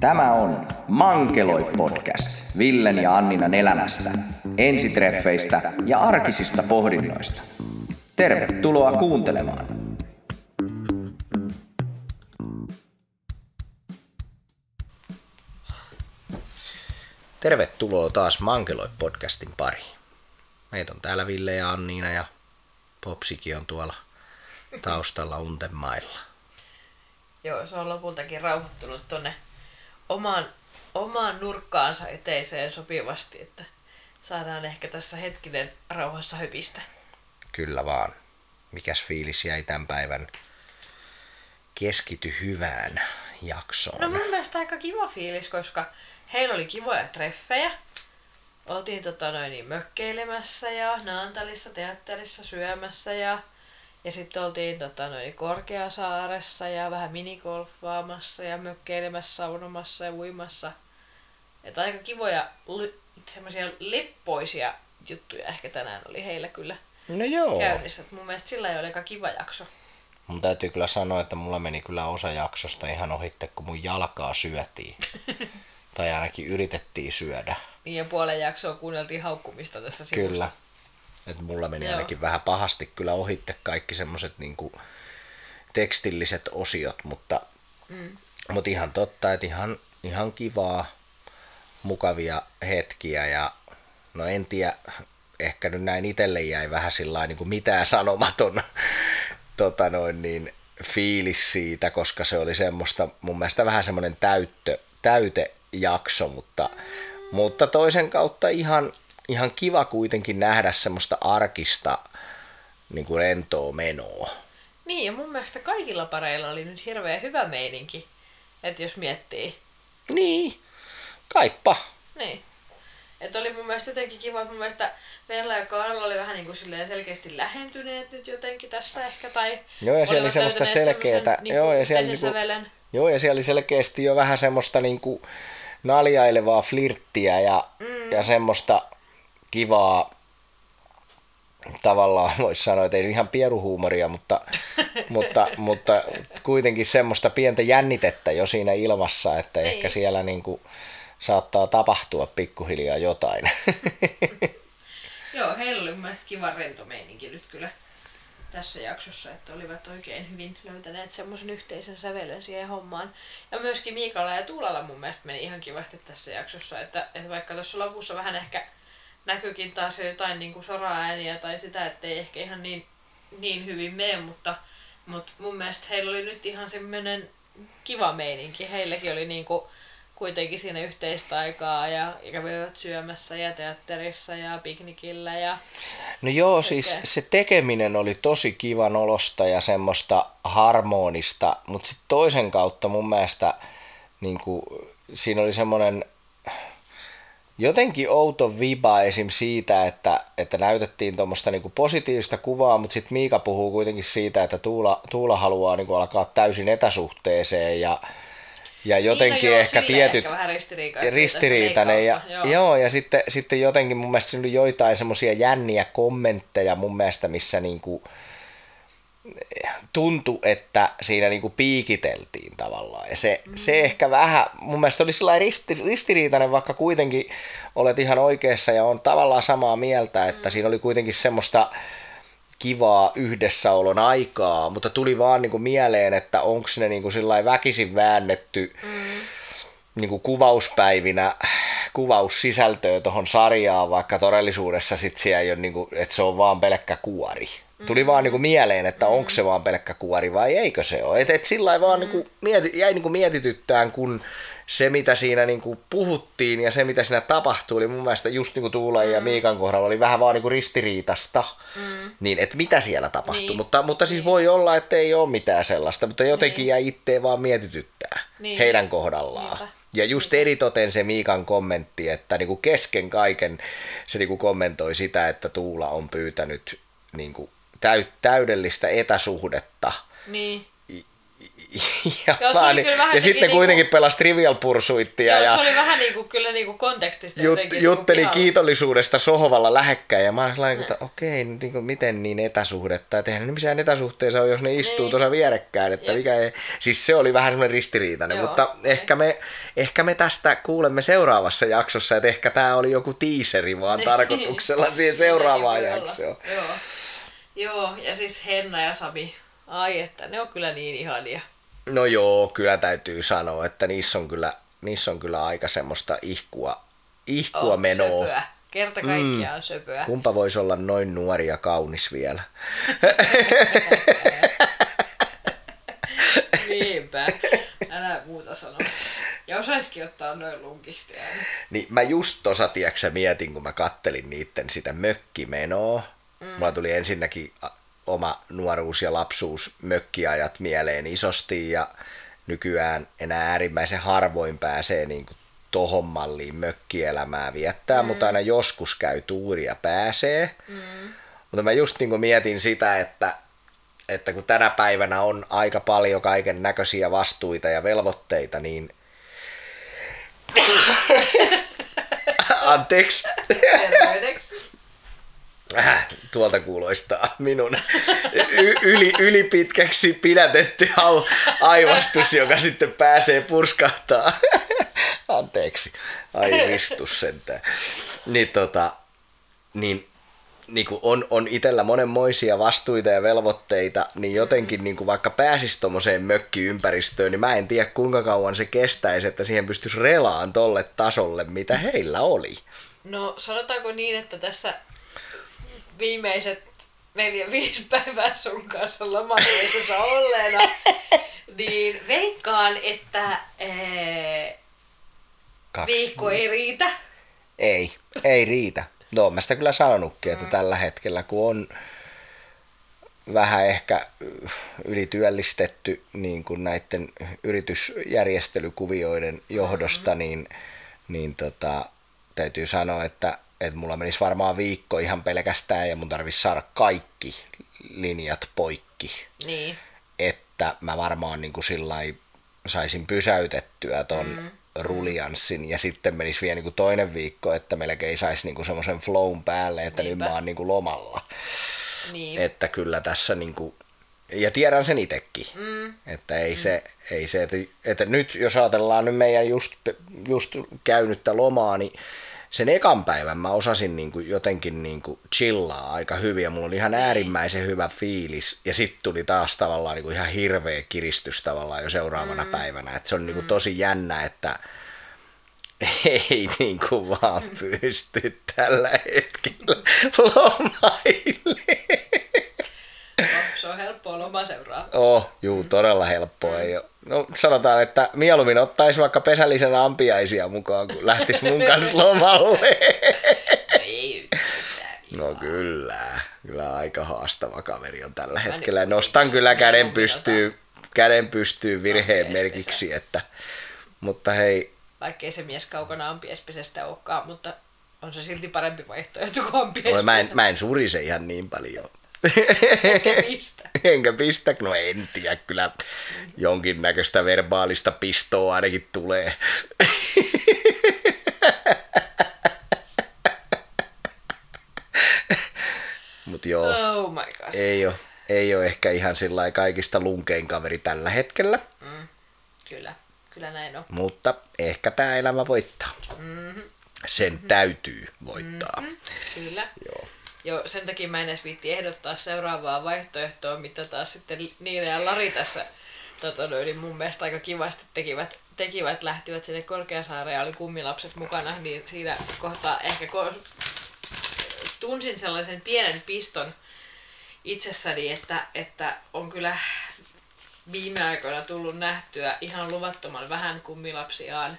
Tämä on Mankeloi podcast Villen ja Anninan elämästä, ensitreffeistä ja arkisista pohdinnoista. Tervetuloa kuuntelemaan. Tervetuloa taas Mankeloi podcastin pariin. Meitä on täällä Ville ja Anniina ja Popsikin on tuolla taustalla untemailla. Joo, se on lopultakin rauhoittunut tonne omaan, omaan nurkkaansa eteiseen sopivasti, että saadaan ehkä tässä hetkinen rauhassa höpistä. Kyllä vaan. Mikäs fiilis jäi tämän päivän keskity hyvään jaksoon? No mun mielestä aika kiva fiilis, koska heillä oli kivoja treffejä. Oltiin tota noin niin mökkeilemässä ja Naantalissa teatterissa syömässä ja, ja sitten oltiin tota noin Korkeasaaressa ja vähän minigolfaamassa ja mökkeilemässä, saunomassa ja uimassa. Että aika kivoja, semmoisia leppoisia juttuja ehkä tänään oli heillä kyllä no joo. käynnissä. Et mun mielestä sillä ei ole aika kiva jakso. Mun täytyy kyllä sanoa, että mulla meni kyllä osa jaksosta ihan ohitte, kun mun jalkaa syötiin. tai ainakin yritettiin syödä. Niin ja puolen jaksoa kuunneltiin haukkumista tässä sivusta. Kyllä. Et mulla meni Joo. ainakin vähän pahasti kyllä ohitte kaikki semmoset niinku tekstilliset osiot, mutta, mm. mutta ihan totta, että ihan, ihan kivaa, mukavia hetkiä ja no en tiedä, ehkä nyt näin itselle jäi vähän sillä niin kuin mitään sanomaton tota noin, niin, fiilis siitä, koska se oli semmoista, mun mielestä vähän semmoinen täyttö, täytejakso, mutta, mutta toisen kautta ihan, ihan kiva kuitenkin nähdä semmoista arkista niin kuin rentoa menoa. Niin, ja mun mielestä kaikilla pareilla oli nyt hirveän hyvä meininki. Että jos miettii. Niin, kaippa. Niin. Että oli mun mielestä jotenkin kiva, että mun mielestä Vella ja Karla oli vähän niin kuin selkeästi lähentyneet nyt jotenkin tässä ehkä. Tai Joo, ja siellä oli semmoista selkeätä- Niin joo, ja kuin siellä niinku- sävelen. Joo, ja siellä oli selkeästi jo vähän semmoista niinku naljailevaa flirttiä ja, mm. ja semmoista kivaa, tavallaan voisi sanoa, että ei ihan pieruhuumoria, mutta, mutta, mutta kuitenkin semmoista pientä jännitettä jo siinä ilmassa, että Niin. ehkä siellä niinku saattaa tapahtua pikkuhiljaa jotain. Joo, heillä oli mun mielestä kiva rento meininki nyt kyllä tässä jaksossa, että olivat oikein hyvin löytäneet semmoisen yhteisen sävelen siihen hommaan. Ja myöskin Miikalla ja Tuulalla mun mielestä meni ihan kivasti tässä jaksossa, että, että vaikka tuossa lopussa vähän ehkä näkyykin taas jo jotain niin kuin soraääniä tai sitä, ettei ehkä ihan niin, niin hyvin mene, mutta, mutta mun mielestä heillä oli nyt ihan semmoinen kiva meininki. Heilläkin oli niin kuin kuitenkin siinä yhteistä aikaa ja, ja kävivät syömässä ja teatterissa ja piknikillä ja No joo, siis Okei. se tekeminen oli tosi kivan olosta ja semmoista harmonista, mutta sitten toisen kautta mun mielestä niin kuin, siinä oli semmoinen jotenkin outo viba esim. siitä, että, että näytettiin tuommoista niin positiivista kuvaa, mutta sitten Miika puhuu kuitenkin siitä, että Tuula, Tuula haluaa niin kuin alkaa täysin etäsuhteeseen ja, ja jotenkin niin, no joo, ehkä tietyt ehkä vähän ristiriitainen, ja, joo. joo, ja sitten, sitten jotenkin mun mielestä siinä oli joitain semmoisia jänniä kommentteja mun mielestä, missä niinku tuntui, että siinä niinku piikiteltiin tavallaan. Ja se, mm. se ehkä vähän, mun mielestä oli sillä risti, ristiriitainen, vaikka kuitenkin olet ihan oikeassa ja on tavallaan samaa mieltä, että mm. siinä oli kuitenkin semmoista kivaa yhdessäolon aikaa, mutta tuli vaan niinku mieleen, että onko ne niinku väkisin väännetty mm niin kuin kuvauspäivinä kuvaussisältöä tuohon sarjaan, vaikka todellisuudessa sit siellä ei ole, niin kuin, että se on vaan pelkkä kuori. Tuli vaan niin kuin mieleen, että onko se vaan pelkkä kuori vai eikö se ole. Et, et sillä lailla vaan niin kuin mieti, jäi niin kuin mietityttään, kun se mitä siinä niin kuin puhuttiin ja se mitä siinä tapahtui, oli mun mielestä just niin kuin Tuulan ja Miikan kohdalla oli vähän vaan niin kuin ristiriitasta. Mm. Niin, että mitä siellä tapahtui. Niin. Mutta, mutta siis voi olla, että ei ole mitään sellaista, mutta jotenkin jäi itteen vaan mietityttää Niin. heidän kohdallaan. Niinpä. Ja just eritoten se Miikan kommentti, että niinku kesken kaiken se niinku kommentoi sitä, että Tuula on pyytänyt niinku täy- täydellistä etäsuhdetta. Niin, ja, Joo, se mä oli niin- kyllä vähän ja jotenkin sitten niinku- kuitenkin pelasi Trivial Pursuittia Joo, ja se oli vähän niinku, kyllä niinku kontekstista jut, jotenkin jutteli niinku kiitollisuudesta sohvalla lähekkäin ja mä olin sellainen, että okei, niin kuin, miten niin etäsuhdetta, että eihän ne missään etäsuhteessa ole, jos ne istuu Niin. tuossa vierekkäin, että mikä ei, siis se oli vähän semmoinen ristiriitainen, Joo, mutta niin. ehkä me, ehkä me tästä kuulemme seuraavassa jaksossa, että ehkä tämä oli joku tiiseri vaan tarkoituksella siihen seuraavaan Niin voi jaksoon. Joo. Joo, ja siis Henna ja Sami. Ai että, ne on kyllä niin ihania. No joo, kyllä täytyy sanoa, että niissä on kyllä, niissä on kyllä aika semmoista ihkua, ihkua On menoa. Söpöä. Kerta kaikkiaan mm. söpöä. Kumpa voisi olla noin nuori ja kaunis vielä? Niinpä. Älä muuta sano. Ja osaisikin ottaa noin lunkisti ääni. Niin mä just tosa, tiiäksä, mietin, kun mä kattelin niitten sitä mökkimenoa. Mm. Mulla tuli ensinnäkin oma nuoruus ja lapsuus mökkiajat mieleen isosti ja nykyään enää äärimmäisen harvoin pääsee niin kuin tohon malliin mökkielämää viettää, mm. mutta aina joskus käy tuuria pääsee. Mm. Mutta mä just niin kuin mietin sitä, että, että kun tänä päivänä on aika paljon kaiken näköisiä vastuita ja velvoitteita, niin Anteeksi. Terveydeksi. Äh, tuolta kuulostaa minun y- yli, ylipitkäksi pidätetty aivastus, joka sitten pääsee purskahtaa. Anteeksi. Ai ristus sentään. Niin tota, niin, niin kuin on, on itsellä monenmoisia vastuita ja velvoitteita, niin jotenkin niin kuin vaikka pääsisi tuommoiseen mökkiympäristöön, niin mä en tiedä kuinka kauan se kestäisi, että siihen pystyisi relaan tolle tasolle, mitä heillä oli. No sanotaanko niin, että tässä viimeiset neljä, viisi päivää sun kanssa lomareissussa olleena, niin veikkaan, että ee, Kaksi. viikko ei riitä. Ei, ei riitä. No mä sitä kyllä sanonutkin, että tällä hetkellä kun on vähän ehkä ylityöllistetty niin kuin näiden yritysjärjestelykuvioiden johdosta, niin, niin tota, täytyy sanoa, että, että mulla menisi varmaan viikko ihan pelkästään ja mun tarvitsisi saada kaikki linjat poikki Niin. että mä varmaan niin kuin sillai saisin pysäytettyä ton mm. rulianssin ja sitten menisi vielä niin kuin toinen viikko, että melkein saisi niin semmoisen flown päälle, että Niinpä. nyt mä oon niin kuin lomalla. Niin. Että kyllä tässä niin kuin, ja tiedän sen itekin, Mm. että ei, mm. se, ei se, että, että nyt jos ajatellaan nyt meidän just, just käynyttä lomaa, niin sen ekan päivän mä osasin niin kuin jotenkin niin kuin chillaa aika hyvin ja mulla oli ihan äärimmäisen hyvä fiilis ja sitten tuli taas tavallaan niin kuin ihan hirveä kiristys tavallaan jo seuraavana mm. päivänä. Että se on niin kuin tosi jännä, että ei niin kuin vaan pysty tällä hetkellä lomaille. No, se on helppoa lomaseuraa. Oh, juu, todella helppoa ei ole. No sanotaan, että mieluummin ottaisi vaikka pesällisen ampiaisia mukaan, kun lähtisi mun kanssa lomalle. Ei. No kyllä, kyllä aika haastava kaveri on tällä hetkellä. Nostan kyllä käden pystyy, käden pystyy virheen merkiksi, että, mutta hei, Vaikkei se mies kaukana ampiespesestä olekaan, mutta on se silti parempi vaihtoehto kuin no, ampiespesä. mä, en, mä en surise ihan niin paljon. Etkä mistä. Enkä pistä, no en tiedä, kyllä jonkinnäköistä verbaalista pistoa ainakin tulee. Mut joo, Oh my god. ei ole, ei ole ehkä ihan sillä kaikista lunkein kaveri tällä hetkellä, Kyllä, kyllä näin on. mutta ehkä tämä elämä voittaa. Sen täytyy voittaa. Kyllä. Joo, sen takia mä en edes viitti ehdottaa seuraavaa vaihtoehtoa, mitä taas sitten Niina ja Lari tässä tota, niin mun mielestä aika kivasti tekivät, tekivät, lähtivät sinne Korkeasaareen ja oli kummilapset mukana, niin siinä kohtaa ehkä ko- tunsin sellaisen pienen piston itsessäni, että, että on kyllä viime aikoina tullut nähtyä ihan luvattoman vähän kummilapsiaan.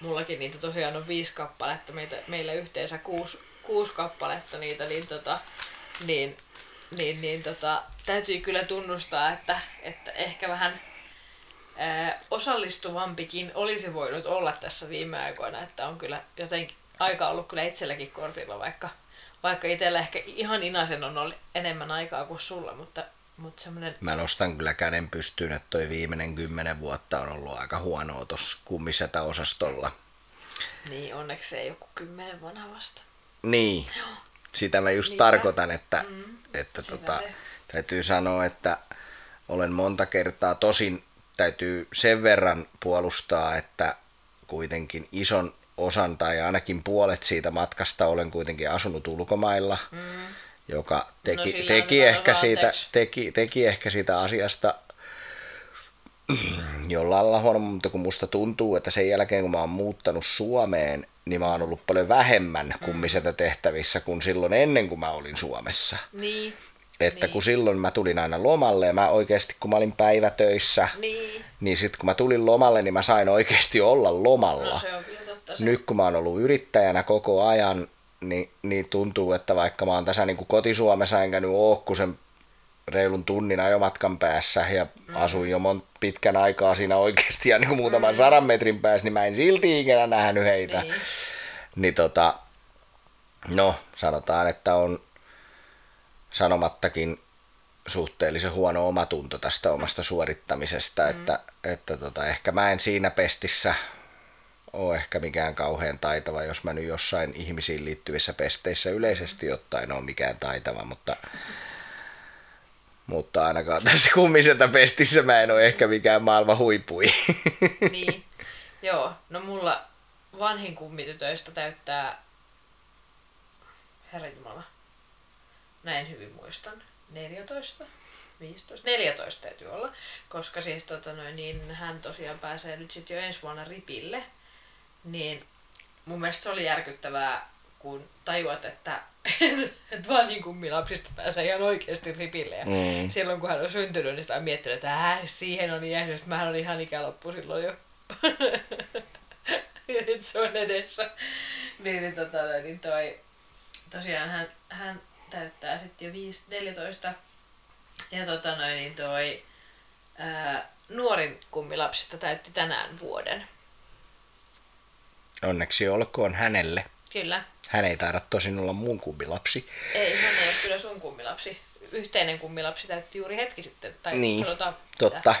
Mullakin niitä tosiaan on viisi kappaletta, meitä, meillä yhteensä kuusi, kuusi kappaletta niitä, niin, tota, niin, niin, niin tota, täytyy kyllä tunnustaa, että, että ehkä vähän ää, osallistuvampikin olisi voinut olla tässä viime aikoina, että on kyllä jotenkin aika ollut kyllä itselläkin kortilla, vaikka, vaikka itsellä ehkä ihan inasen on ollut enemmän aikaa kuin sulla, mutta Mutta semmoinen, Mä nostan kyllä käden pystyyn, että toi viimeinen kymmenen vuotta on ollut aika huonoa tuossa kummisetä-osastolla. niin onneksi ei joku kymmenen vanha vasta. Niin, sitä mä just Niinpä. tarkoitan, että, Mm, että tota, se. täytyy sanoa, että olen monta kertaa, tosin täytyy sen verran puolustaa, että kuitenkin ison osan tai ainakin puolet siitä matkasta olen kuitenkin asunut ulkomailla, mm. joka teki, No teki, ehkä siitä, teki, teki ehkä siitä asiasta jollain lailla huono, mutta kun musta tuntuu, että sen jälkeen kun mä oon muuttanut Suomeen, niin mä oon ollut paljon vähemmän kummisetä tehtävissä kuin silloin ennen kuin mä olin Suomessa. Niin. Että Niin. kun silloin mä tulin aina lomalle ja mä oikeasti kun mä olin päivätöissä, Niin. niin sitten kun mä tulin lomalle, niin mä sain oikeasti olla lomalla. No se on kyllä totta. Se. Nyt kun mä oon ollut yrittäjänä koko ajan, niin, niin tuntuu, että vaikka mä oon tässä niin kuin kotisuomessa enkä nyt oo kuin sen reilun tunnin ajomatkan päässä ja mm. asuin jo mon, pitkän aikaa siinä oikeasti ja niin kuin muutaman mm. sadan metrin päässä, niin mä en silti ikinä nähnyt heitä. Niin. Niin tota, no sanotaan, että on sanomattakin suhteellisen huono omatunto tästä omasta suorittamisesta, mm. että, että tota, ehkä mä en siinä pestissä ole ehkä mikään kauhean taitava, jos mä nyt jossain ihmisiin liittyvissä pesteissä yleisesti ottaen on mikään taitava, mutta, mutta ainakaan tässä kummiselta pestissä mä en ole ehkä mikään maailman huipui. niin. Joo, no mulla vanhin kummitytöistä täyttää, herranjumala, näin hyvin muistan, 14, 15, 14 täytyy olla, koska siis tota noin, niin hän tosiaan pääsee nyt sitten jo ensi vuonna ripille, niin mun mielestä se oli järkyttävää, kun tajuat, että et vanhin kummilapsista pääsee ihan oikeasti ripille. Ja Mm. silloin kun hän on syntynyt, niin sitä on miettinyt, että äh, siihen on jäänyt, mähän olin ihan ikäloppu silloin jo. ja nyt se on edessä. Niin, niin, tota, niin toi, tosiaan hän, hän täyttää sitten jo 5, 14. Ja tota noin, niin toi ää, nuorin kummilapsista täytti tänään vuoden. Onneksi olkoon hänelle. Kyllä. Hän ei taida tosin olla mun kummilapsi. Ei, hän ei ole kyllä sun kummilapsi. Yhteinen kummilapsi täytti juuri hetki sitten. Tai Niin, sanotaan, Totta.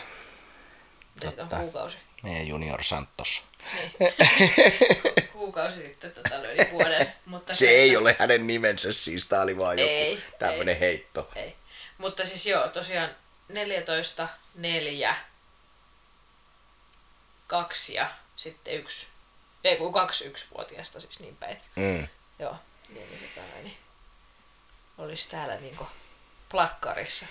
Mitä, siitä on totta. kuukausi. Meidän Junior Santos. Niin. kuukausi sitten tota, löi vuoden. Mutta Se ei ole hänen nimensä, siis tää oli vaan joku Ei, tämmönen ei. heitto. Ei. Mutta siis joo, tosiaan 14, 4, 2 ja sitten yksi, ei kun kaksi yksivuotiaasta siis niin päin. Mm. Joo, niin, niin, tota, noin, niin olisi täällä niinku plakkarissa.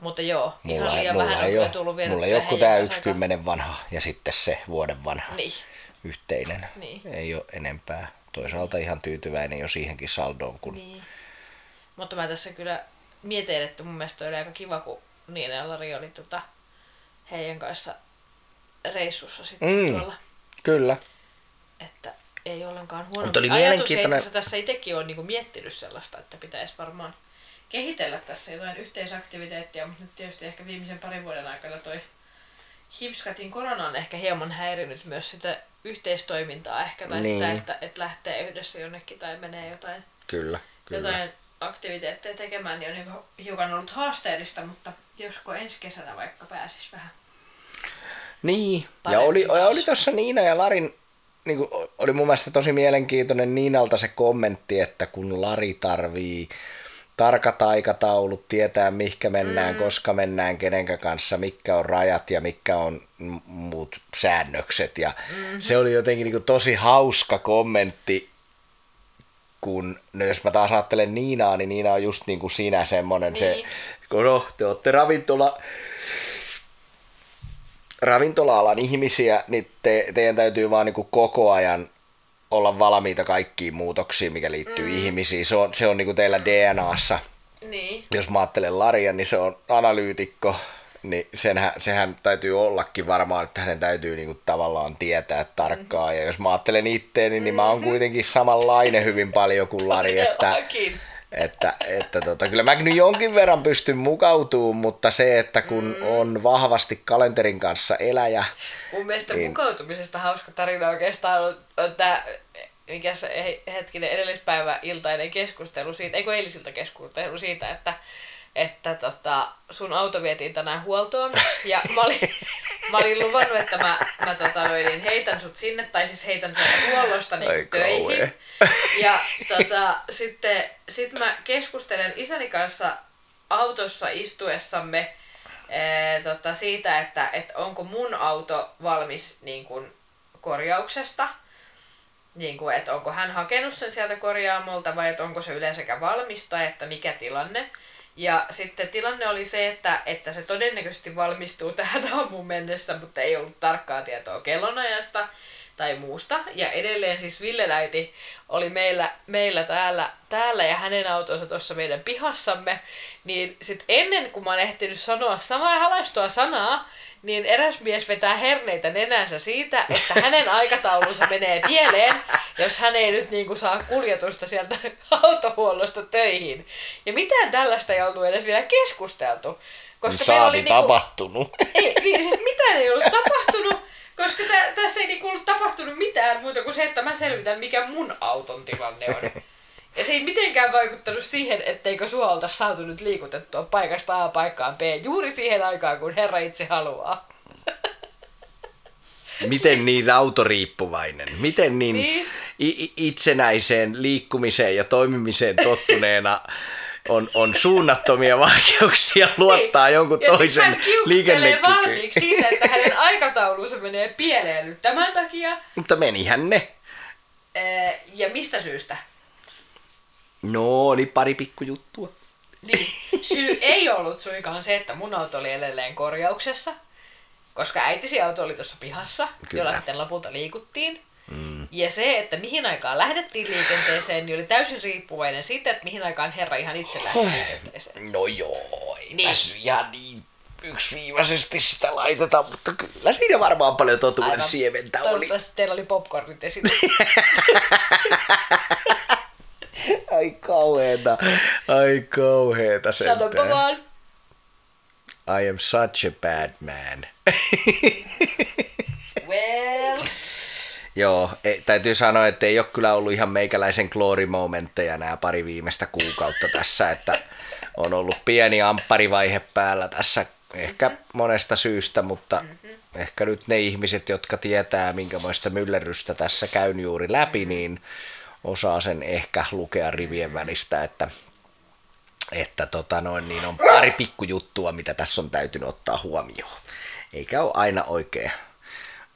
Mutta joo, Mulla, ihan liian mulla vähän on ei kyllä ole, tullut vielä mulla ei ole kuin kanssa yksi kymmenen vanha ja sitten se vuoden vanha Niin, yhteinen. Niin. Ei ole enempää. Toisaalta ihan tyytyväinen jo siihenkin saldoon, kun niin. Mutta mä tässä kyllä mietin, että mun mielestä oli aika kiva, kun Niina ja Lari oli tota, heidän kanssa reissussa sitten mm. tuolla. kyllä. Että ei ollenkaan huono. Mutta oli mielenkiintoinen- itse tässä itsekin on niinku miettinyt sellaista, että pitäisi varmaan kehitellä tässä jotain yhteisaktiviteettia, mutta nyt tietysti ehkä viimeisen parin vuoden aikana toi Hipskatin korona on ehkä hieman häirinyt myös sitä yhteistoimintaa ehkä, tai Niin. sitä, että, että lähtee yhdessä jonnekin tai menee jotain, Kyllä, kyllä. jotain aktiviteetteja tekemään, niin on niinku hiukan ollut haasteellista, mutta josko ensi kesänä vaikka pääsis vähän. Niin, ja oli, ja oli tuossa Niina ja Larin, niin kuin, oli mun mielestä tosi mielenkiintoinen Niinalta se kommentti, että kun Lari tarvii tarkat aikataulut, tietää mihinkä mennään, mm. koska mennään, kenenkä kanssa, mitkä on rajat ja mitkä on muut säännökset. Ja mm-hmm. se oli jotenkin niin kuin tosi hauska kommentti, kun, no jos mä taas ajattelen Niinaa, niin Niina on just niin kuin sinä semmonen se, Niin. kun no, te olette ravintola, ravintola-alan ihmisiä, niin te, teidän täytyy vaan niin kuin koko ajan olla valmiita kaikkiin muutoksiin, mikä liittyy mm. ihmisiin. Se on, se on niin kuin teillä DNAssa. Niin. Jos mä ajattelen Laria, niin se on analyytikko, niin senhän, sehän täytyy ollakin varmaan, että hänen täytyy niin kuin tavallaan tietää tarkkaan. Ja jos mä ajattelen itteeni, niin mä oon kuitenkin samanlainen hyvin paljon kuin Lari, että. Että, että tota, kyllä mä nyt jonkin verran pystyn mukautumaan, mutta se, että kun mm. on vahvasti kalenterin kanssa eläjä, Mun mielestä Niin. mukautumisesta hauska tarina oikeastaan on, on tämä, mikä se he- hetkinen edellispäivä iltainen keskustelu siitä, eikö eilisiltä keskustelu siitä, että että tota, sun auto vietiin tänään huoltoon. Ja mä olin, mä olin luvannut, että mä, mä tota, niin heitän sut sinne, tai siis heitän sieltä huollosta niin Ai töihin. Ja tota, sitten sit mä keskustelen isäni kanssa autossa istuessamme ee, tota, siitä, että et onko mun auto valmis niin kun, korjauksesta. Niin kuin, että onko hän hakenut sen sieltä korjaamolta vai että onko se yleensäkään valmis tai että mikä tilanne. Ja sitten tilanne oli se, että, että se todennäköisesti valmistuu tähän aamuun mennessä, mutta ei ollut tarkkaa tietoa kellonajasta tai muusta. Ja edelleen siis Ville äiti oli meillä, meillä täällä, täällä ja hänen autonsa tuossa meidän pihassamme. Niin sitten ennen kuin mä oon ehtinyt sanoa sanaa ja halaistua sanaa, niin eräs mies vetää herneitä nenänsä siitä, että hänen aikataulunsa menee pieleen, jos hän ei nyt niin kuin saa kuljetusta sieltä autohuollosta töihin. Ja mitään tällaista ei ollut edes vielä keskusteltu. Koska meillä oli niinku, tapahtunut. ei, niin, siis mitään ei ollut tapahtunut, koska tä, tässä ei niinku ollut tapahtunut mitään muuta kuin se, että mä selvitän, mikä mun auton tilanne on. Ja se ei mitenkään vaikuttanut siihen, etteikö sua oltaisi saatu nyt liikutettua paikasta A paikkaan B juuri siihen aikaan, kun Herra itse haluaa. Miten niin autoriippuvainen? Miten niin, Niin. Itsenäiseen liikkumiseen ja toimimiseen tottuneena on, on suunnattomia vaikeuksia luottaa Niin. jonkun ja toisen liikennekykyyn? valmiiksi siitä, että hänen aikataulunsa menee pieleen nyt tämän takia. Mutta menihän ne. Ja mistä syystä? No, oli pari pikkujuttua. Niin, syy ei ollut suinkaan se, että mun auto oli edelleen korjauksessa, koska äitisi auto oli tuossa pihassa, Kyllä. jolla sitten lopulta liikuttiin. Mm. Ja se, että mihin aikaan lähdettiin liikenteeseen, niin oli täysin riippuvainen siitä, että mihin aikaan herra ihan itse lähti liikenteeseen. No joo, ei Niin. niin. ihan niin yksiviivaisesti sitä laiteta, mutta kyllä siinä varmaan paljon totuuden Aivan. siementä oli. Toivottavasti teillä oli popcornit esillä. Ai kauheeta, ai kauheeta sentään. vaan. I am such a bad man. Well. Joo, ei, täytyy sanoa, että ei ole kyllä ollut ihan meikäläisen glory momentteja nämä pari viimeistä kuukautta tässä, että on ollut pieni ampparivaihe päällä tässä ehkä monesta syystä, mutta mm-hmm. ehkä nyt ne ihmiset, jotka tietää minkämoista myllerrystä tässä käyn juuri läpi, niin osaa sen ehkä lukea rivien välistä, että että tota noin, niin on pari pikkujuttua, mitä tässä on täytynyt ottaa huomioon. Eikä ole aina oikein,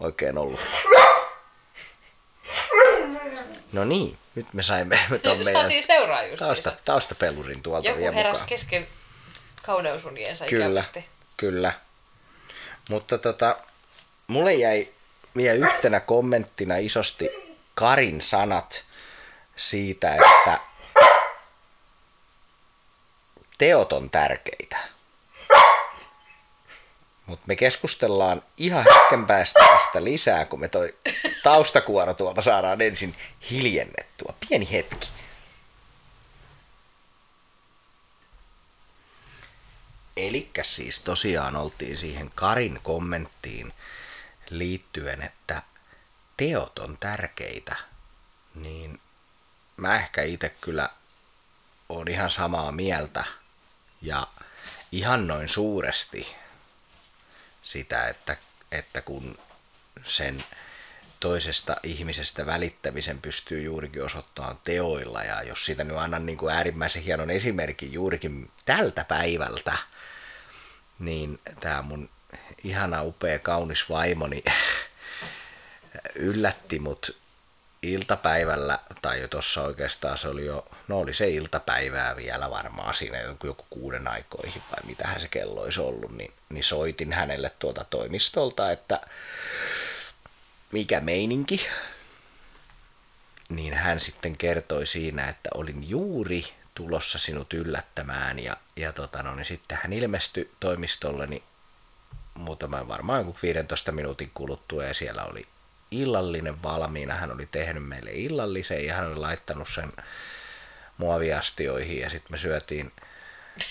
oikein ollut. No niin, nyt me saimme ton meidän Saatiin seuraa just. tausta, taustapelurin tuolta Joku vielä heräsi mukaan. kesken kauneusuniensa Kyllä, ikävästi. kyllä. Mutta tota, mulle jäi vielä yhtenä kommenttina isosti Karin sanat siitä, että teot on tärkeitä. Mutta me keskustellaan ihan hetken päästä tästä lisää, kun me toi taustakuoro tuolta saadaan ensin hiljennettua. Pieni hetki. Elikkä siis tosiaan oltiin siihen Karin kommenttiin liittyen, että teot on tärkeitä, niin mä ehkä itse kyllä on ihan samaa mieltä ja ihan noin suuresti sitä, että, että kun sen toisesta ihmisestä välittämisen pystyy juurikin osoittamaan teoilla ja jos siitä nyt annan niin kuin äärimmäisen hienon esimerkin juurikin tältä päivältä, niin tämä mun ihana, upea, kaunis vaimoni yllätti mut iltapäivällä, tai jo tuossa oikeastaan se oli jo, no oli se iltapäivää vielä varmaan siinä joku, kuuden aikoihin vai mitähän se kello olisi ollut, niin, niin soitin hänelle tuolta toimistolta, että mikä meininki, niin hän sitten kertoi siinä, että olin juuri tulossa sinut yllättämään ja, ja tota, no, niin sitten hän ilmestyi toimistolleni muutaman varmaan joku 15 minuutin kuluttua ja siellä oli illallinen valmiina. Hän oli tehnyt meille illallisen ja hän oli laittanut sen muoviastioihin ja sitten me syötiin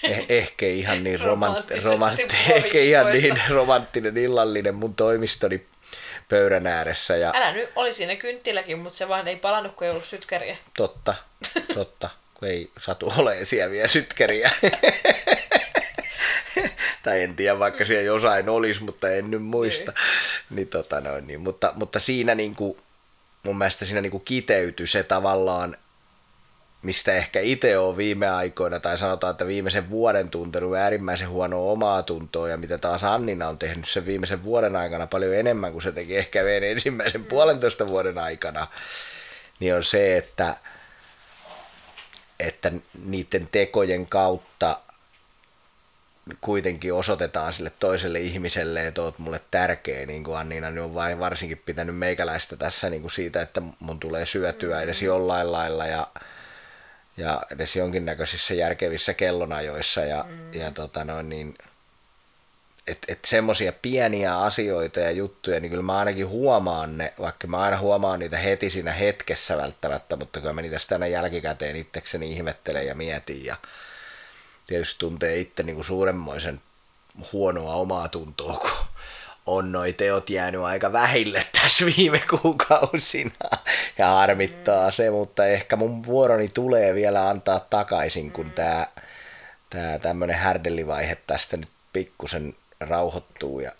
eh, ehkä ihan niin romantti, Romanttisesti romantti, ehkä ihan niin romanttinen illallinen mun toimistoni pöydän ääressä ja Älä nyt, oli siinä kynttiläkin, mutta se vaan ei palannut, kun ei ollut sytkäriä. totta, totta, kun ei satu ole siellä vielä sytkäriä. tai en tiedä, vaikka siellä jossain olisi, mutta en nyt muista. Niin. niin, tota noin, niin. Mutta, mutta siinä niin kuin, mun mielestä siinä niin kuin kiteytyi se tavallaan, mistä ehkä itse on viime aikoina, tai sanotaan, että viimeisen vuoden tuntenut äärimmäisen huonoa omaa tuntoa, ja mitä taas Annina on tehnyt sen viimeisen vuoden aikana paljon enemmän kuin se teki ehkä meidän ensimmäisen puolentoista vuoden aikana, niin on se, että, että niiden tekojen kautta kuitenkin osoitetaan sille toiselle ihmiselle, että oot mulle tärkeä, niin kuin Anniina, niin on vain varsinkin pitänyt meikäläistä tässä niin kuin siitä, että mun tulee syötyä edes jollain lailla ja, ja edes jonkinnäköisissä järkevissä kellonajoissa ja, mm. ja tota noin, niin, että et semmoisia pieniä asioita ja juttuja, niin kyllä mä ainakin huomaan ne, vaikka mä aina huomaan niitä heti siinä hetkessä välttämättä, mutta kyllä mä niitä tänä jälkikäteen itsekseni ihmettelen ja mietin ja tietysti tuntee itse niin kuin suuremmoisen huonoa omaa tuntoa, kun on noi teot jäänyt aika vähille tässä viime kuukausina ja harmittaa mm. se, mutta ehkä mun vuoroni tulee vielä antaa takaisin, kun mm. tämä tää tämmönen härdelivaihe tästä nyt pikkusen rauhoittuu ja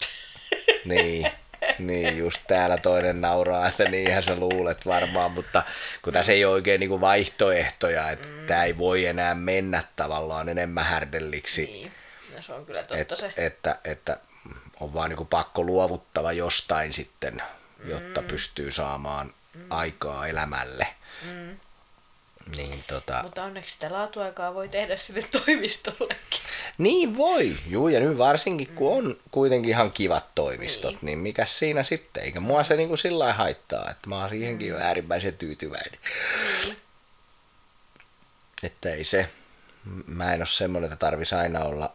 niin, niin just täällä toinen nauraa, että niinhän sä luulet varmaan, mutta kun tässä ei ole oikein niinku vaihtoehtoja, että mm. tämä ei voi enää mennä tavallaan enemmän härdelliksi. Niin, no, se on kyllä totta et, se. Että, että on vaan niinku pakko luovuttava jostain sitten, jotta mm. pystyy saamaan mm. aikaa elämälle. Mm. Niin, tota... Mutta onneksi sitä laatuaikaa voi tehdä sinne toimistollekin. Niin voi, juu, ja nyt varsinkin kun on kuitenkin ihan kivat toimistot, niin, niin mikä siinä sitten, eikä mua se niinku sillä haittaa, että mä oon siihenkin jo äärimmäisen tyytyväinen. Niin. Että ei se, mä en ole semmoinen, että tarvisi aina olla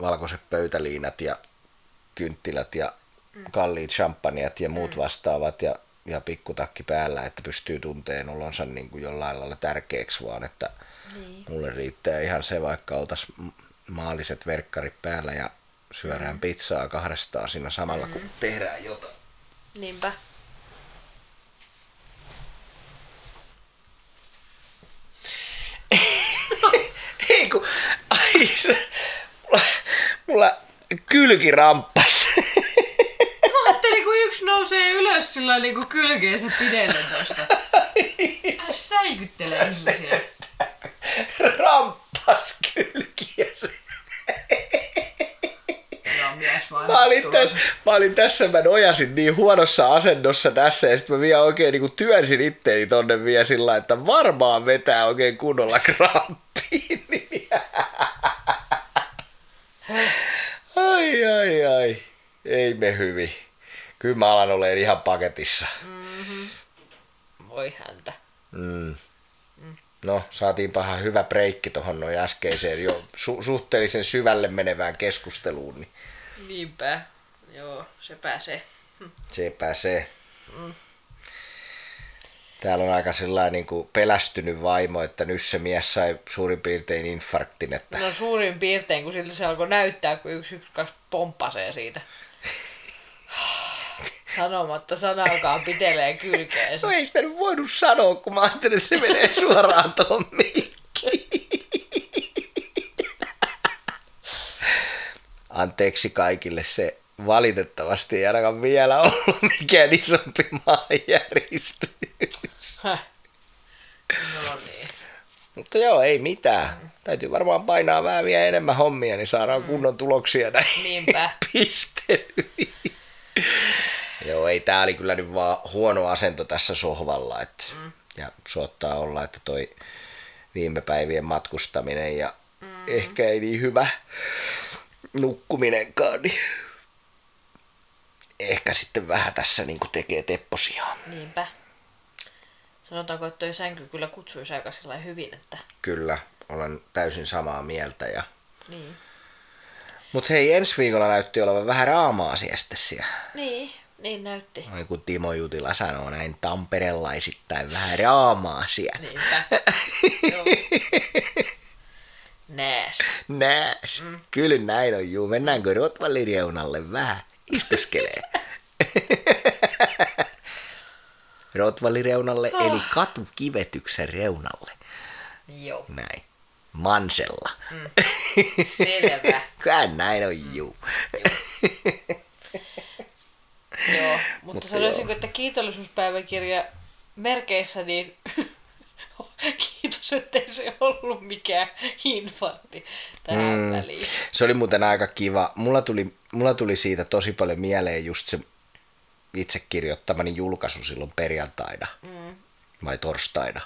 valkoiset pöytäliinat ja kynttilät ja kalliit champagnat ja muut vastaavat ja ja pikkutakki päällä, että pystyy tunteen olonsa niin kuin jollain lailla tärkeäksi, vaan että niin. mulle riittää ihan se, vaikka oltaisiin maalliset verkkarit päällä ja syödään mm. pizzaa kahdestaan siinä samalla, mm. kun tehdään jotain. Niinpä. Ei kun, ai se, mulla, mulla kylki ramppas. ajattelin, kun yksi nousee ylös sillä niin kuin kylkeensä pidelle tosta. Säikyttelee ihmisiä. Ramppas kylkiä. Mä olin, tässä, mä olin tässä, mä nojasin niin huonossa asennossa tässä, ja sitten mä vielä oikein niin työnsin itteeni tonne vielä sillä että varmaan vetää oikein kunnolla kramppiin. Ai, ai, ai. Ei me hyvin kyllä mä alan olemaan ihan paketissa. Mm-hmm. Voi häntä. Mm. No, saatiin paha hyvä breikki tuohon noin äskeiseen jo su- suhteellisen syvälle menevään keskusteluun. Niin... Niinpä. Joo, se pääsee. Se pääsee. Mm. Täällä on aika sellainen niin kuin pelästynyt vaimo, että nyt se mies sai suurin piirtein infarktin. Että... No suurin piirtein, kun siltä se alkoi näyttää, kun yksi, yksi kaksi pomppasee siitä sanomatta sanakaan pitelee kylkeensä. No ei sitä nyt voinut sanoa, kun mä ajattelin, että se menee suoraan tuohon mikkiin. Anteeksi kaikille, se valitettavasti ei ainakaan vielä ollut mikään isompi maanjäristys. No niin. Mutta joo, ei mitään. Täytyy varmaan painaa vähän vielä enemmän hommia, niin saadaan mm. kunnon tuloksia näihin Niinpä. pistelyihin. Joo, ei tää oli kyllä nyt vaan huono asento tässä sohvalla. Et, mm. Ja suottaa olla, että toi viime päivien matkustaminen ja mm. ehkä ei niin hyvä nukkuminenkaan, niin ehkä sitten vähän tässä niin tekee tepposia. Niinpä. Sanotaanko, että toi sänky kyllä kutsuisi aika hyvin, että... Kyllä, olen täysin samaa mieltä. Ja... Niin. Mutta hei, ensi viikolla näytti olevan vähän raamaa siellä. Niin, niin näytti. Oi kun Timo Jutila sanoo näin tamperelaisittain vähän raamaa siellä. Niinpä. Nääs. Nääs. Mm. Kyllä näin on juu. Mennäänkö Rotvallin reunalle vähän? Istuskelee. Rotvallin reunalle oh. eli katukivetyksen reunalle. Joo. Näin. Mansella. Selvä. Kyllä näin on, juu. Joo, mutta, Mutta sanoisinko, joo. että kiitollisuuspäiväkirja merkeissä, niin kiitos, ettei se ollut mikään infarkti tähän mm. väliin. Se oli muuten aika kiva. Mulla tuli, mulla tuli siitä tosi paljon mieleen just se itse kirjoittamani julkaisu silloin perjantaina mm. vai torstaina,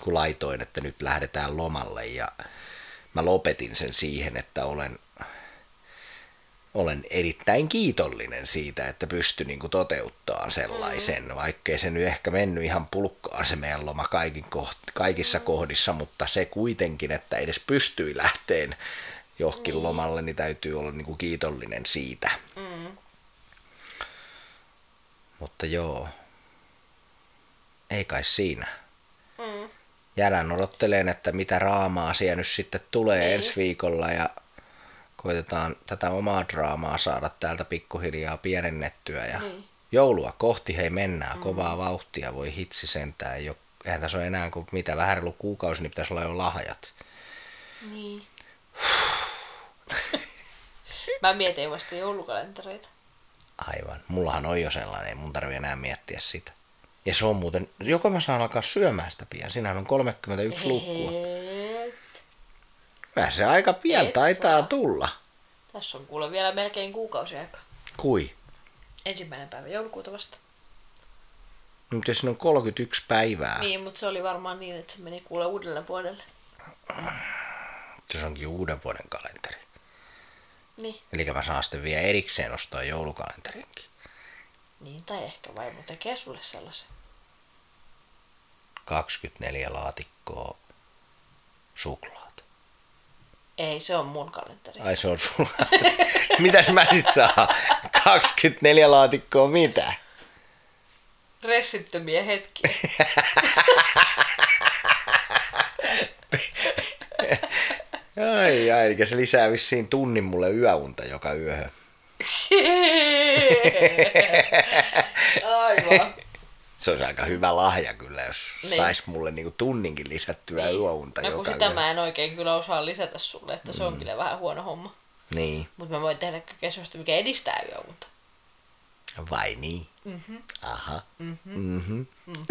kun laitoin, että nyt lähdetään lomalle ja mä lopetin sen siihen, että olen, olen erittäin kiitollinen siitä, että pystyi niin toteuttaa sellaisen, mm. vaikkei se nyt ehkä mennyt ihan pulkkaan se meidän loma kaikin koht, kaikissa mm. kohdissa, mutta se kuitenkin, että edes pystyi lähteen johonkin mm. lomalle, niin täytyy olla niin kuin kiitollinen siitä. Mm. Mutta joo, ei kai siinä. Mm. Jäädään odotteleen, että mitä raamaa siellä nyt sitten tulee Niin. ensi viikolla ja koitetaan tätä omaa draamaa saada täältä pikkuhiljaa pienennettyä ja Niin. joulua kohti hei mennään kovaa vauhtia, voi hitsi sentään. Ei ole, eihän tässä ole enää kuin mitä vähän reilu kuukausi, niin pitäisi olla jo lahjat. Niin. Mä mietin vasta joulukalentereita. Aivan. Mullahan on jo sellainen, ei mun tarvi enää miettiä sitä. Ja se on muuten, joko mä saan alkaa syömään sitä pian, siinähän on 31 lukkua. Hehet. Kyllä se aika pian Et taitaa saa. tulla. Tässä on kuule vielä melkein kuukausi aikaa. Kui? Ensimmäinen päivä joulukuuta vasta. Nyt jos siinä on 31 päivää, niin. Niin, mutta se oli varmaan niin, että se meni kuule uudelle vuodelle. se onkin uuden vuoden kalenteri. Niin. Eli mä saan sitten vielä erikseen ostaa joulukalenterinkin. Niin, tai ehkä vaimo tekee sulle sellaisen. 24 laatikkoa suklaata. Ei, se on mun kalenteri. Ai se on sulla. Mitäs mä sit saan? 24 laatikkoa mitä? Ressittömiä hetkiä. Ai, ai, eli se lisää vissiin tunnin mulle yöunta joka yöhön. Aivan. Se olisi aika hyvä lahja kyllä, jos Niin. sais mulle niinku tunninkin lisättyä niin. yöunta No kun joka sitä yö. mä en oikein kyllä osaa lisätä sulle, että se on kyllä vähän huono homma. Niin, Mutta mä voin tehdä kaikkea sellaista, mikä edistää yöunta. vai niin? Mm-hmm. Aha. Mm-hmm.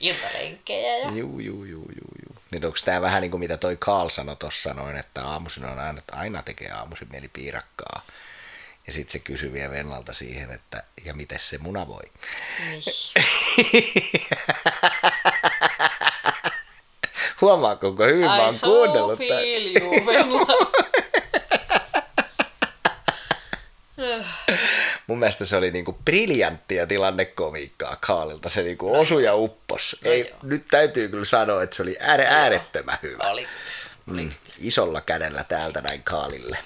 Iltalenkkejä ja... Juu, juu, juu, juu. Nyt onko tämä vähän niin kuin mitä toi Carl sanoi tuossa noin, että aamuisin on aina, että aina tekee aamuisin mieli piirakkaa. Ja sitten se kysyi vielä Vennalta siihen, että ja miten se muna voi. Niin. Huomaa, kuinka hyvin mä I oon so kuunnellut feel you, Venla. Mun mielestä se oli niinku briljanttia tilannekomiikkaa Kaalilta. Se niinku osui ja uppos. No Ei, joo. nyt täytyy kyllä sanoa, että se oli ääre, äärettömän hyvä. Oli. Mm, isolla kädellä täältä näin Kaalille.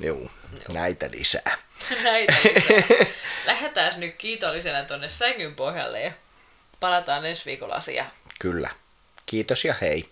Joo, näitä lisää. Näitä lisää. Lähdetään nyt kiitollisena tonne sängyn pohjalle ja palataan ensi viikolla asiaan. Kyllä. Kiitos ja hei.